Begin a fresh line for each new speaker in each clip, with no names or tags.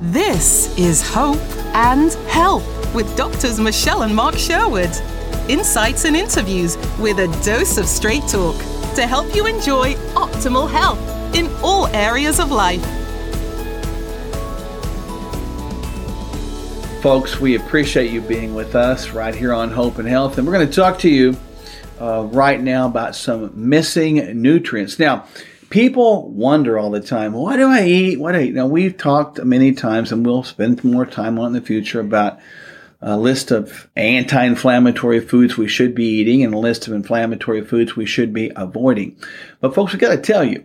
This is Hope and Health with doctors Michelle and Mark Sherwood. Insights and interviews with a dose of straight talk to help you enjoy optimal health in all areas of life.
Folks, we appreciate you being with us right here on Hope and Health, and we're going to talk to you uh, right now about some missing nutrients. Now, people wonder all the time, what do I eat? What do I eat? Now, we've talked many times, and we'll spend more time on in the future about a list of anti-inflammatory foods we should be eating and a list of inflammatory foods we should be avoiding. But folks, we got to tell you,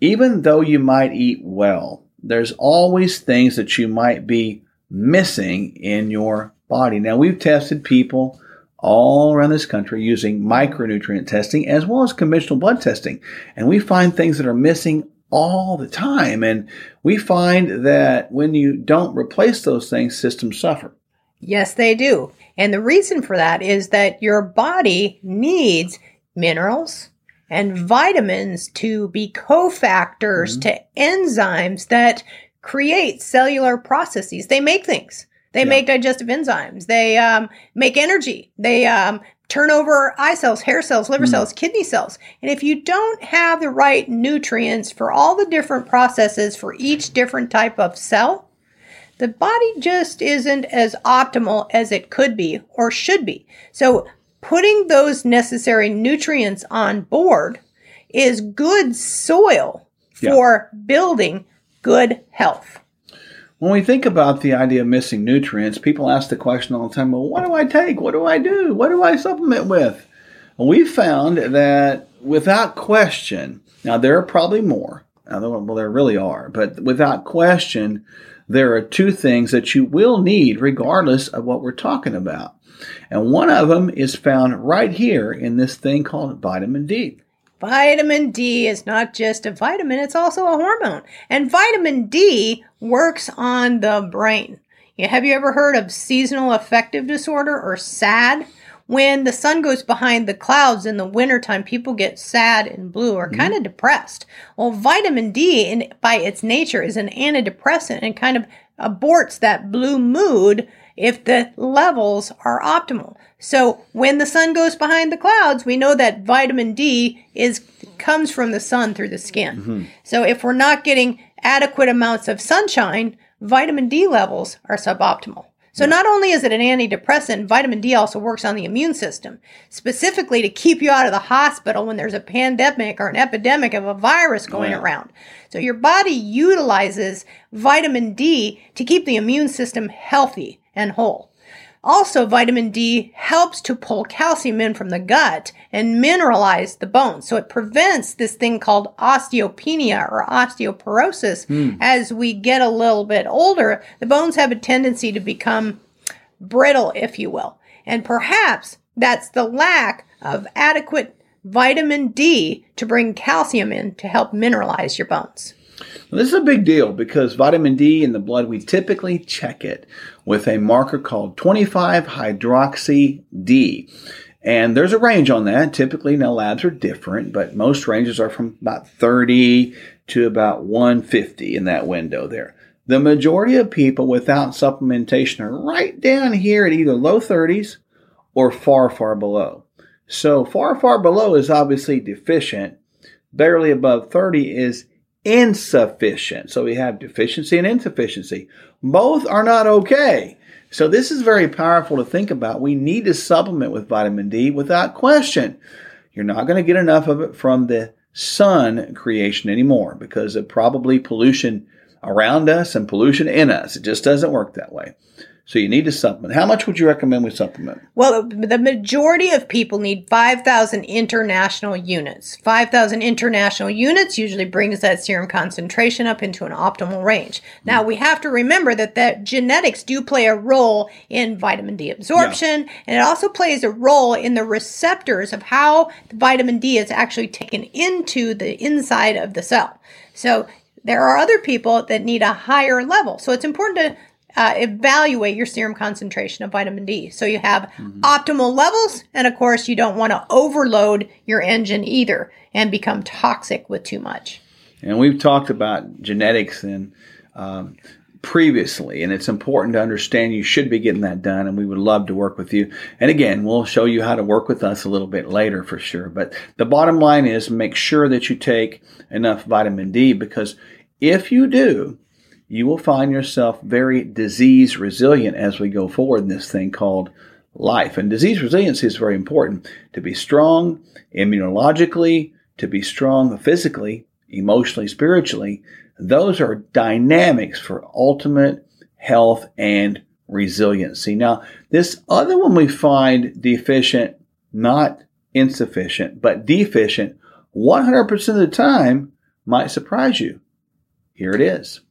even though you might eat well, there's always things that you might be missing in your body. Now, we've tested people all around this country using micronutrient testing as well as conventional blood testing. And we find things that are missing all the time. And we find that when you don't replace those things, systems suffer.
Yes, they do. And the reason for that is that your body needs minerals and vitamins to be cofactors mm-hmm. to enzymes that create cellular processes. They make things. They yeah. make digestive enzymes. They um, make energy. They um, turn over eye cells, hair cells, liver mm. cells, kidney cells. And if you don't have the right nutrients for all the different processes for each different type of cell, the body just isn't as optimal as it could be or should be. So putting those necessary nutrients on board is good soil for building good health.
When we think about the idea of missing nutrients, people ask the question all the time, well, what do I take? What do I do? What do I supplement with? Well, we found that without question, now there are probably more, well, there really are, but without question, there are two things that you will need regardless of what we're talking about. And one of them is found right here in this thing called vitamin D.
Vitamin D is not just a vitamin, it's also a hormone. And vitamin D works on the brain. Have you ever heard of seasonal affective disorder or SAD? When the sun goes behind the clouds in the wintertime, people get sad and blue or kind of mm-hmm. depressed. Well, vitamin D, in, by its nature, is an antidepressant and kind of aborts that blue mood if the levels are optimal. So when the sun goes behind the clouds, we know that vitamin D is comes from the sun through the skin. Mm-hmm. So if we're not getting adequate amounts of sunshine, vitamin D levels are suboptimal. So not only is it an antidepressant, vitamin D also works on the immune system, specifically to keep you out of the hospital when there's a pandemic or an epidemic of a virus going yeah. around. So your body utilizes vitamin D to keep the immune system healthy and whole. Also, vitamin D helps to pull calcium in from the gut and mineralize the bones. So it prevents this thing called osteopenia or osteoporosis. Mm. As we get a little bit older, the bones have a tendency to become brittle, if you will. And perhaps that's the lack of adequate vitamin D to bring calcium in to help mineralize your bones.
This is a big deal because vitamin D in the blood, we typically check it with a marker called 25 hydroxy D. And there's a range on that. Typically, now labs are different, but most ranges are from about 30 to about 150 in that window there. The majority of people without supplementation are right down here at either low 30s or far, far below. So far, far below is obviously deficient. Barely above 30 is insufficient. So we have deficiency and insufficiency. Both are not okay. So this is very powerful to think about. We need to supplement with vitamin D without question. You're not going to get enough of it from the sun creation anymore because of probably pollution around us and pollution in us. It just doesn't work that way. So you need to supplement. How much would you recommend we supplement?
Well, the majority of people need 5,000 international units. 5,000 international units usually brings that serum concentration up into an optimal range. Now, we have to remember that that genetics do play a role in vitamin D absorption, yeah. and it also plays a role in the receptors of how the vitamin D is actually taken into the inside of the cell. So there are other people that need a higher level. So it's important to uh, evaluate your serum concentration of vitamin D. So you have mm-hmm. optimal levels, and of course, you don't want to overload your engine either and become toxic with too much.
And we've talked about genetics and um, previously. And it's important to understand you should be getting that done. And we would love to work with you. And again, we'll show you how to work with us a little bit later for sure. But the bottom line is make sure that you take enough vitamin D because if you do, you will find yourself very disease resilient as we go forward in this thing called life. And disease resiliency is very important to be strong immunologically, to be strong physically, emotionally, spiritually. Those are dynamics for ultimate health and resiliency. Now, this other one we find deficient, not insufficient, but deficient 100% of the time might surprise you. Here it is.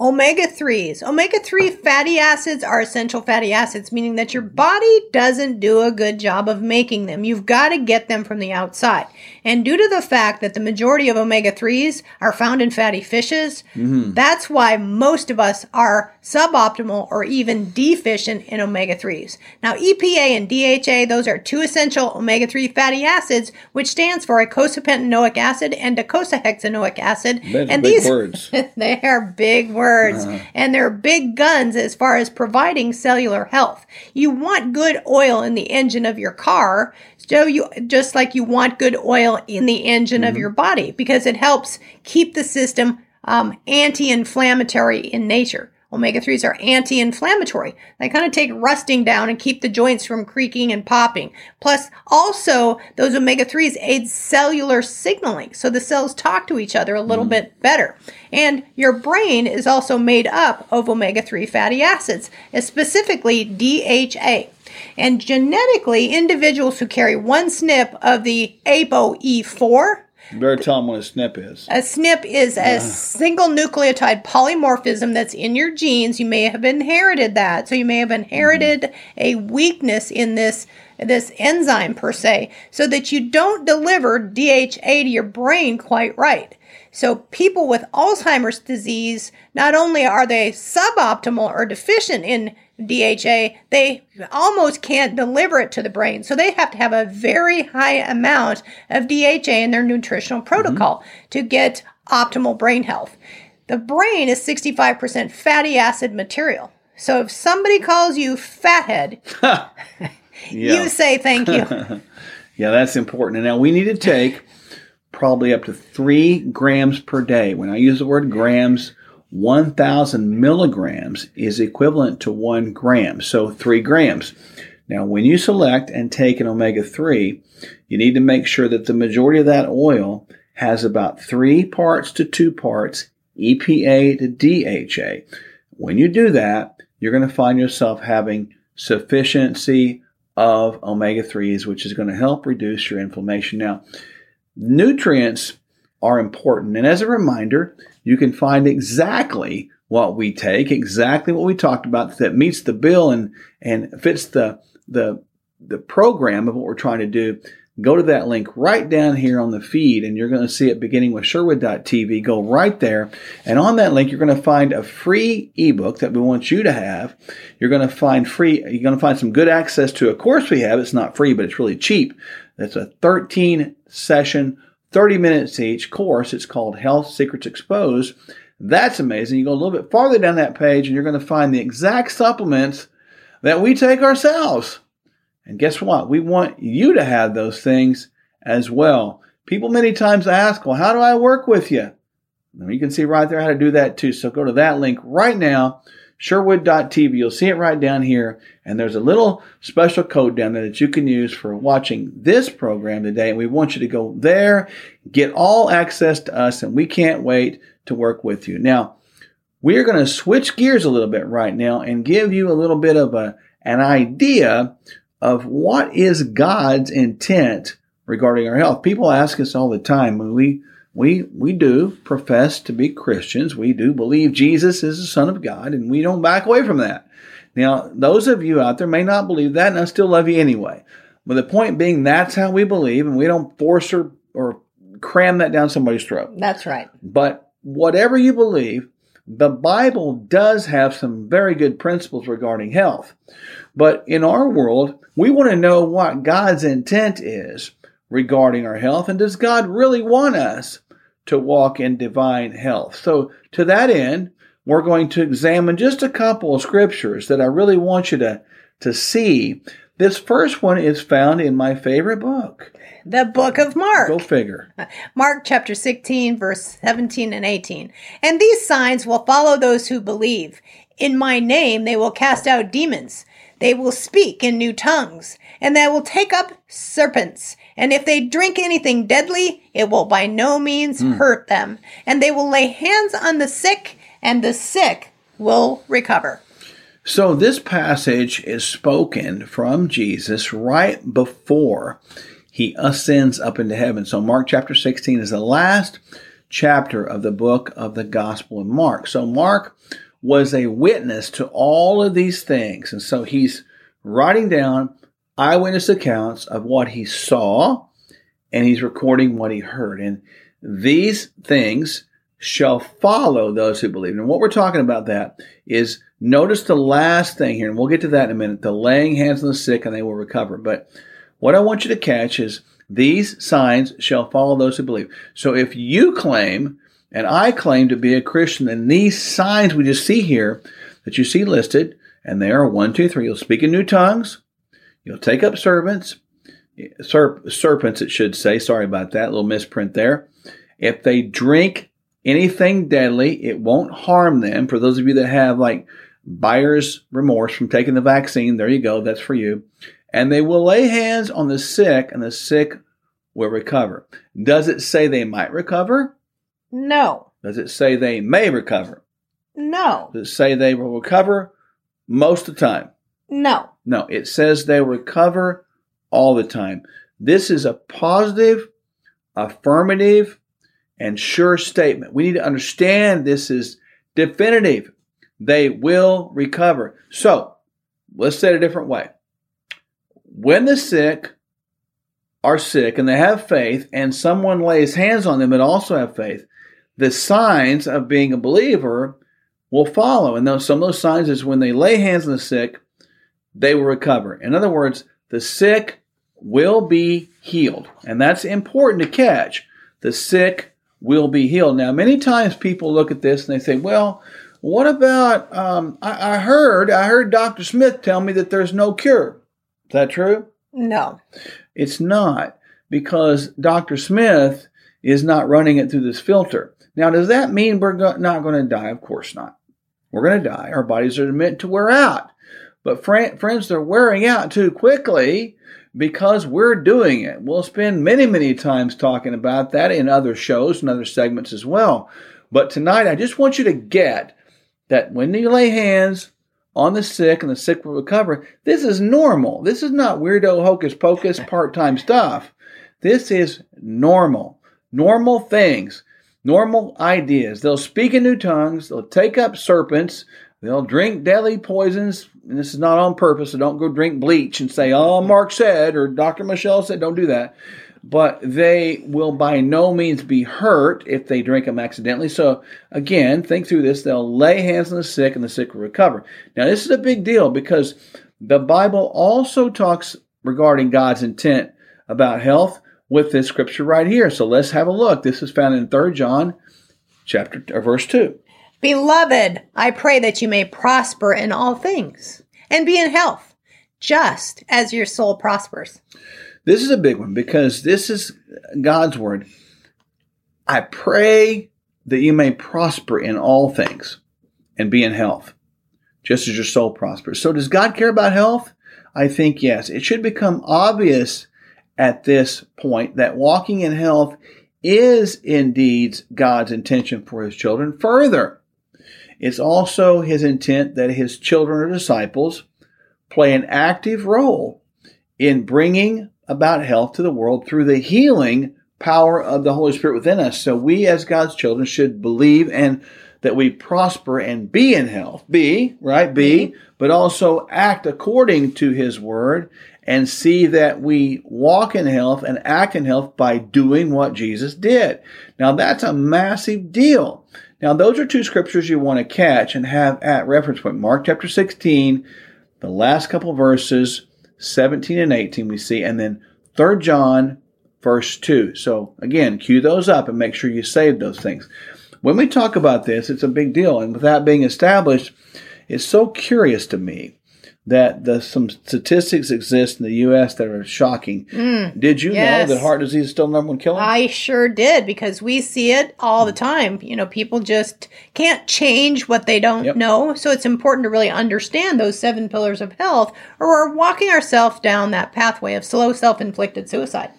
Omega 3s. Omega 3 fatty acids are essential fatty acids, meaning that your body doesn't do a good job of making them. You've got to get them from the outside. And due to the fact that the majority of omega 3s are found in fatty fishes, mm-hmm. that's why most of us are suboptimal or even deficient in omega 3s. Now, EPA and DHA, those are two essential omega 3 fatty acids, which stands for eicosapentaenoic acid and docosahexaenoic acid.
That's
and
these words.
they are big words uh-huh. And they're big guns as far as providing cellular health. You want good oil in the engine of your car, so you just like you want good oil in the engine mm-hmm. of your body because it helps keep the system um, anti-inflammatory in nature. Omega 3s are anti inflammatory. They kind of take rusting down and keep the joints from creaking and popping. Plus, also, those omega 3s aid cellular signaling, so the cells talk to each other a little mm. bit better. And your brain is also made up of omega 3 fatty acids, specifically DHA. And genetically, individuals who carry one SNP of the ApoE4
you better tell them what a SNP is.
A SNP is a uh. single nucleotide polymorphism that's in your genes. You may have inherited that. So you may have inherited mm-hmm. a weakness in this this enzyme per se, so that you don't deliver DHA to your brain quite right. So people with Alzheimer's disease, not only are they suboptimal or deficient in DHA, they almost can't deliver it to the brain. So they have to have a very high amount of DHA in their nutritional protocol mm-hmm. to get optimal brain health. The brain is 65% fatty acid material. So if somebody calls you fathead, you say thank you.
yeah, that's important. And now we need to take probably up to three grams per day. When I use the word grams, 1,000 milligrams is equivalent to one gram, so three grams. Now, when you select and take an omega 3, you need to make sure that the majority of that oil has about three parts to two parts EPA to DHA. When you do that, you're going to find yourself having sufficiency of omega 3s, which is going to help reduce your inflammation. Now, nutrients are important. And as a reminder, you can find exactly what we take, exactly what we talked about that meets the bill and, and fits the, the, the program of what we're trying to do. Go to that link right down here on the feed and you're going to see it beginning with Sherwood.tv. Go right there. And on that link, you're going to find a free ebook that we want you to have. You're going to find free, you're going to find some good access to a course we have. It's not free, but it's really cheap. That's a 13 session 30 minutes each course. It's called Health Secrets Exposed. That's amazing. You go a little bit farther down that page and you're going to find the exact supplements that we take ourselves. And guess what? We want you to have those things as well. People many times ask, well, how do I work with you? And you can see right there how to do that too. So go to that link right now Sherwood.tv. You'll see it right down here. And there's a little special code down there that you can use for watching this program today. And we want you to go there, get all access to us, and we can't wait to work with you. Now, we're going to switch gears a little bit right now and give you a little bit of a, an idea of what is God's intent regarding our health. People ask us all the time when we we we do profess to be Christians. We do believe Jesus is the Son of God, and we don't back away from that. Now, those of you out there may not believe that, and I still love you anyway. But the point being, that's how we believe, and we don't force or, or cram that down somebody's throat.
That's right.
But whatever you believe, the Bible does have some very good principles regarding health. But in our world, we want to know what God's intent is regarding our health, and does God really want us to walk in divine health. So, to that end, we're going to examine just a couple of scriptures that I really want you to, to see. This first one is found in my favorite book.
The book of Mark.
Go figure.
Mark chapter 16, verse 17 and 18. And these signs will follow those who believe. In my name they will cast out demons. They will speak in new tongues, and they will take up serpents. And if they drink anything deadly, it will by no means hmm. hurt them. And they will lay hands on the sick, and the sick will recover.
So this passage is spoken from Jesus right before he ascends up into heaven. So Mark chapter 16 is the last chapter of the book of the Gospel of Mark. So Mark was a witness to all of these things. And so he's writing down eyewitness accounts of what he saw and he's recording what he heard. And these things shall follow those who believe. And what we're talking about that is notice the last thing here, and we'll get to that in a minute the laying hands on the sick and they will recover. But what I want you to catch is these signs shall follow those who believe. So if you claim and I claim to be a Christian, then these signs we just see here that you see listed, and they are one, two, three. You'll speak in new tongues. You'll take up servants, serp, serpents, it should say. Sorry about that little misprint there. If they drink anything deadly, it won't harm them. For those of you that have like buyer's remorse from taking the vaccine, there you go. That's for you. And they will lay hands on the sick, and the sick will recover. Does it say they might recover?
No.
Does it say they may recover?
No.
Does it say they will recover most of the time?
No.
No, it says they recover all the time. This is a positive, affirmative, and sure statement. We need to understand this is definitive. They will recover. So, let's say it a different way. When the sick are sick and they have faith, and someone lays hands on them and also have faith, the signs of being a believer will follow. And those, some of those signs is when they lay hands on the sick, they will recover. In other words, the sick will be healed. And that's important to catch. The sick will be healed. Now, many times people look at this and they say, well, what about, um, I, I heard, I heard Dr. Smith tell me that there's no cure. Is that true?
No.
It's not because Dr. Smith is not running it through this filter. Now, does that mean we're go- not going to die? Of course not. We're going to die. Our bodies are meant to wear out. But fr- friends, they're wearing out too quickly because we're doing it. We'll spend many, many times talking about that in other shows and other segments as well. But tonight, I just want you to get that when you lay hands on the sick and the sick will recover, this is normal. This is not weirdo hocus pocus part time stuff. This is normal. Normal things, normal ideas. They'll speak in new tongues, they'll take up serpents, they'll drink deadly poisons. And this is not on purpose, so don't go drink bleach and say, oh, Mark said, or Dr. Michelle said, don't do that. But they will by no means be hurt if they drink them accidentally. So, again, think through this. They'll lay hands on the sick and the sick will recover. Now, this is a big deal because the Bible also talks regarding God's intent about health with this scripture right here. So let's have a look. This is found in 3 John chapter or verse 2.
Beloved, I pray that you may prosper in all things and be in health, just as your soul prospers.
This is a big one because this is God's word. I pray that you may prosper in all things and be in health, just as your soul prospers. So, does God care about health? I think yes. It should become obvious at this point that walking in health is indeed God's intention for his children. Further, it's also his intent that his children or disciples play an active role in bringing about health to the world through the healing power of the Holy Spirit within us. So we as God's children should believe and that we prosper and be in health. Be, right? Be, but also act according to his word and see that we walk in health and act in health by doing what Jesus did. Now that's a massive deal. Now those are two scriptures you want to catch and have at reference point. Mark chapter 16, the last couple verses, 17 and 18 we see, and then 3 John verse 2. So again, cue those up and make sure you save those things. when we talk about this, it's a big deal. And with that being established, it's so curious to me that the, some statistics exist in the U.S. that are shocking. Mm. did you
yes.
know that heart disease is still number one killer?
I sure did because we see it all the time. You know, people just can't change what they don't
Yep.
know. So it's important to really understand those seven pillars of health or we're walking ourselves down that pathway of slow self inflicted suicide.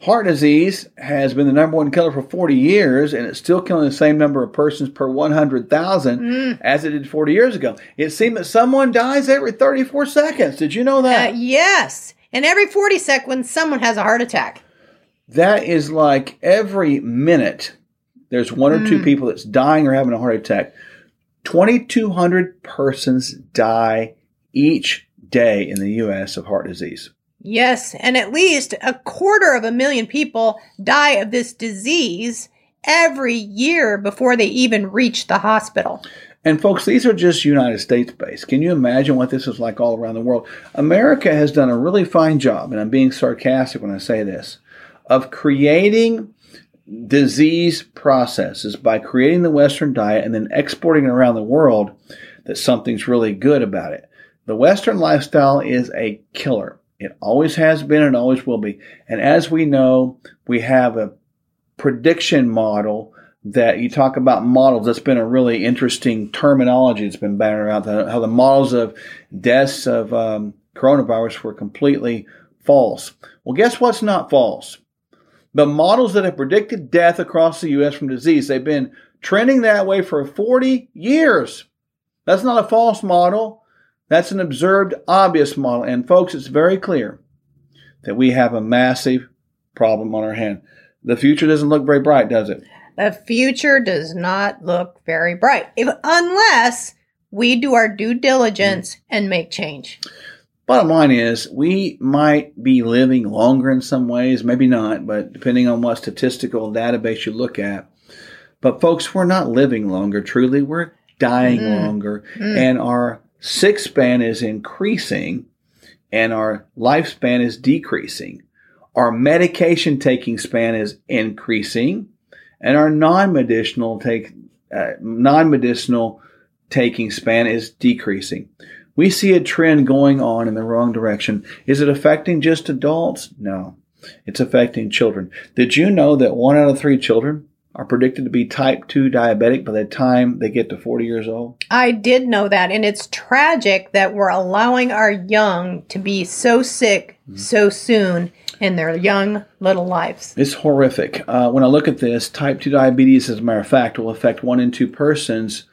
Heart disease has been the number one killer for 40 years, and it's still killing the same number of persons per 100,000 as it did 40 years ago. It seems that someone dies every 34 seconds. Did you know
Uh,
that?
yes. And every 40 seconds, someone has a heart attack.
that is like every minute there's one or two people that's dying or having a heart attack. 2,200 persons die each day in the U.S. of heart disease.
Yes. And at least a quarter of a million people die of this disease every year before they even reach the hospital.
And folks, these are just United States based. Can you imagine what this is like all around the world? America has done a really fine job, and I'm being sarcastic when I say this, of creating disease processes by creating the Western diet and then exporting it around the world that something's really good about it. The Western lifestyle is a killer. It always has been and always will be. And as we know, we have a prediction model that you talk about models. That's been a really interesting terminology that's been bannered around. the- How the models of deaths of um, coronavirus were completely false. Well, guess what's not false? The models that have predicted death across the U.S. from disease, they've been trending that way for 40 years. That's not a false model. That's an observed, obvious model. And folks, it's very clear that we have a massive problem on our hand. The future doesn't look very bright, does it?
The future does not look very bright if, unless we do our due diligence hmm. and make change.
Bottom line is, we might be living longer in some ways, maybe not, but depending on what statistical database you look at. But folks, we're not living longer, truly. We're dying mm-hmm. longer, mm. and our sick span is increasing, and our lifespan is decreasing. Our medication taking span is increasing, and our non-medicinal take uh, non-medicinal taking span is decreasing. We see a trend going on in the wrong direction. Is it affecting just adults? No. It's affecting children. Did you know that one out of three children are predicted to be type 2 diabetic by the time they get to 40 years old?
I did know that, and it's tragic that we're allowing our young to be so sick so soon in their young little lives.
It's horrific. Uh, when I look at this, type 2 diabetes, as a matter of fact, will affect one in two persons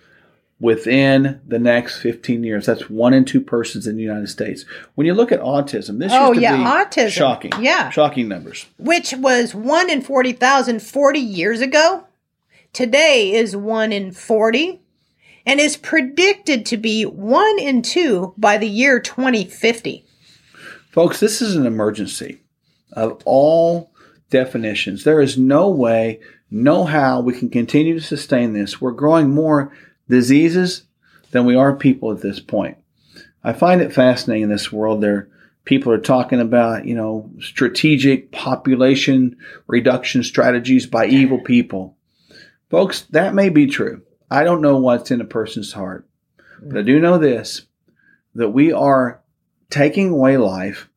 within the next 15 years. That's one in two persons in the United States. When you look at autism, this
Oh,
used to
yeah,
be
autism.
shocking.
Yeah.
Shocking numbers.
Which was 1 in 40,000 40 years ago. Today is 1 in 40 and is predicted to be 1 in 2 by the year 2050.
Folks, this is an emergency of all definitions. There is no way, no how we can continue to sustain this. We're growing more diseases than we are people at this point. I find it fascinating in this world. There, people are talking about, you know, strategic population reduction strategies by evil people. Folks, that may be true. I don't know what's in a person's heart, but I do know this that we are taking away life.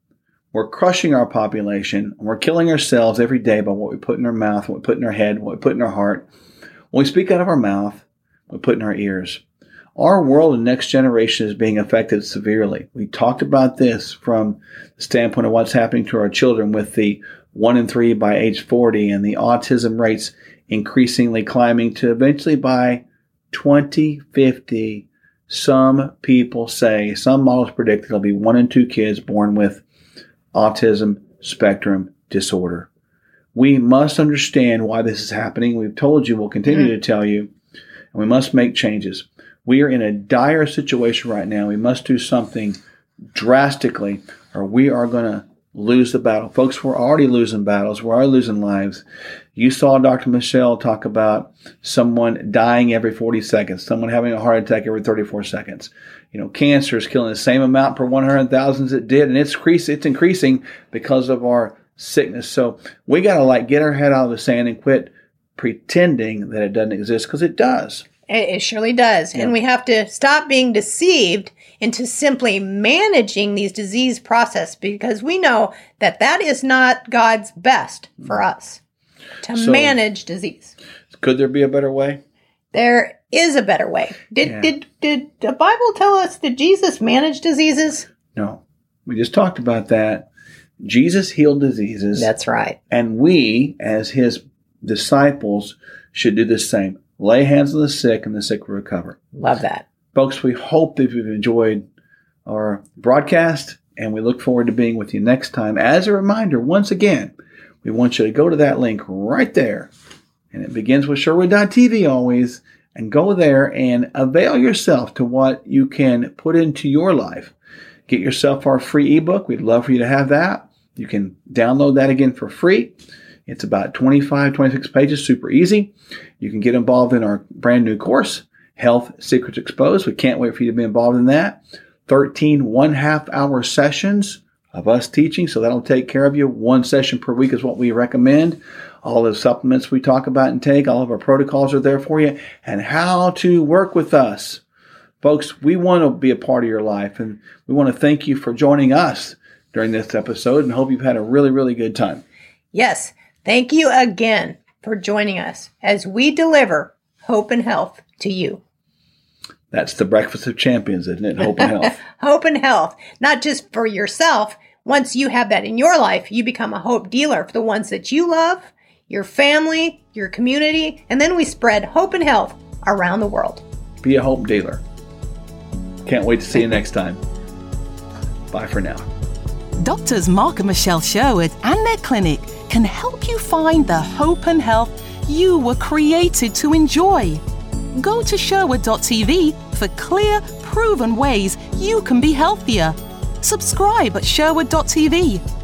We're crushing our population. And we're killing ourselves every day by what we put in our mouth, what we put in our head, what we put in our heart. When we speak out of our mouth, we put in our ears. Our world and next generation is being affected severely. We talked about this from the standpoint of what's happening to our children with the one in three by age 40 and the autism rates increasingly climbing to eventually by 2050. Some people say, some models predict there'll be one in two kids born with autism spectrum disorder. We must understand why this is happening. We've told you, we'll continue to tell you, and we must make changes. We are in a dire situation right now. We must do something drastically, or we are going to lose the battle. Folks, we're already losing battles. We're already losing lives. You saw Dr. Michelle talk about someone dying every 40 seconds, someone having a heart attack every 34 seconds. You know, cancer is killing the same amount per 100,000 as it did, and it's increasing, it's increasing because of our sickness. So we got to like get our head out of the sand and quit pretending that it doesn't exist because it does.
It, surely does. And we have to stop being deceived into simply managing these disease process because we know that that is not God's best for mm. us to
So-
manage disease.
Could there be a better way?
There is a better way. Did
Yeah.
did did the Bible tell us did Jesus manage diseases?
No. We just talked about that. Jesus healed diseases.
That's right.
And we, as his disciples, should do the same. Lay hands on the sick and the sick will recover.
Love that.
Folks, we hope that you've enjoyed our broadcast and we look forward to being with you next time. As a reminder, once again, we want you to go to that link right there. And it begins with Sherwood.tv always. And go there and avail yourself to what you can put into your life. Get yourself our free ebook. We'd love for you to have that. You can download that again for free. It's about 25, 26 pages, super easy. You can get involved in our brand new course, Health Secrets Exposed. We can't wait for you to be involved in that. 13 one half hour sessions of us teaching, so that'll take care of you. One session per week is what we recommend. All the supplements we talk about and take, all of our protocols are there for you, and how to work with us. Folks, we want to be a part of your life, and we want to thank you for joining us during this episode and hope you've had a really, really good time.
Yes. Thank you again for joining us as we deliver hope and health to you.
That's the breakfast of champions, isn't it? Hope and health.
Hope and health, not just for yourself. Once you have that in your life, you become a hope dealer for the ones that you love, your family, your community, and then we spread hope and health around the world.
Be a hope dealer. Can't wait to see you next time. Bye for now.
Doctors Mark and Michelle Sherwood and their clinic can help you find the hope and health you were created to enjoy. Go to Sherwood.tv for clear, proven ways you can be healthier. Subscribe at Sherwood.tv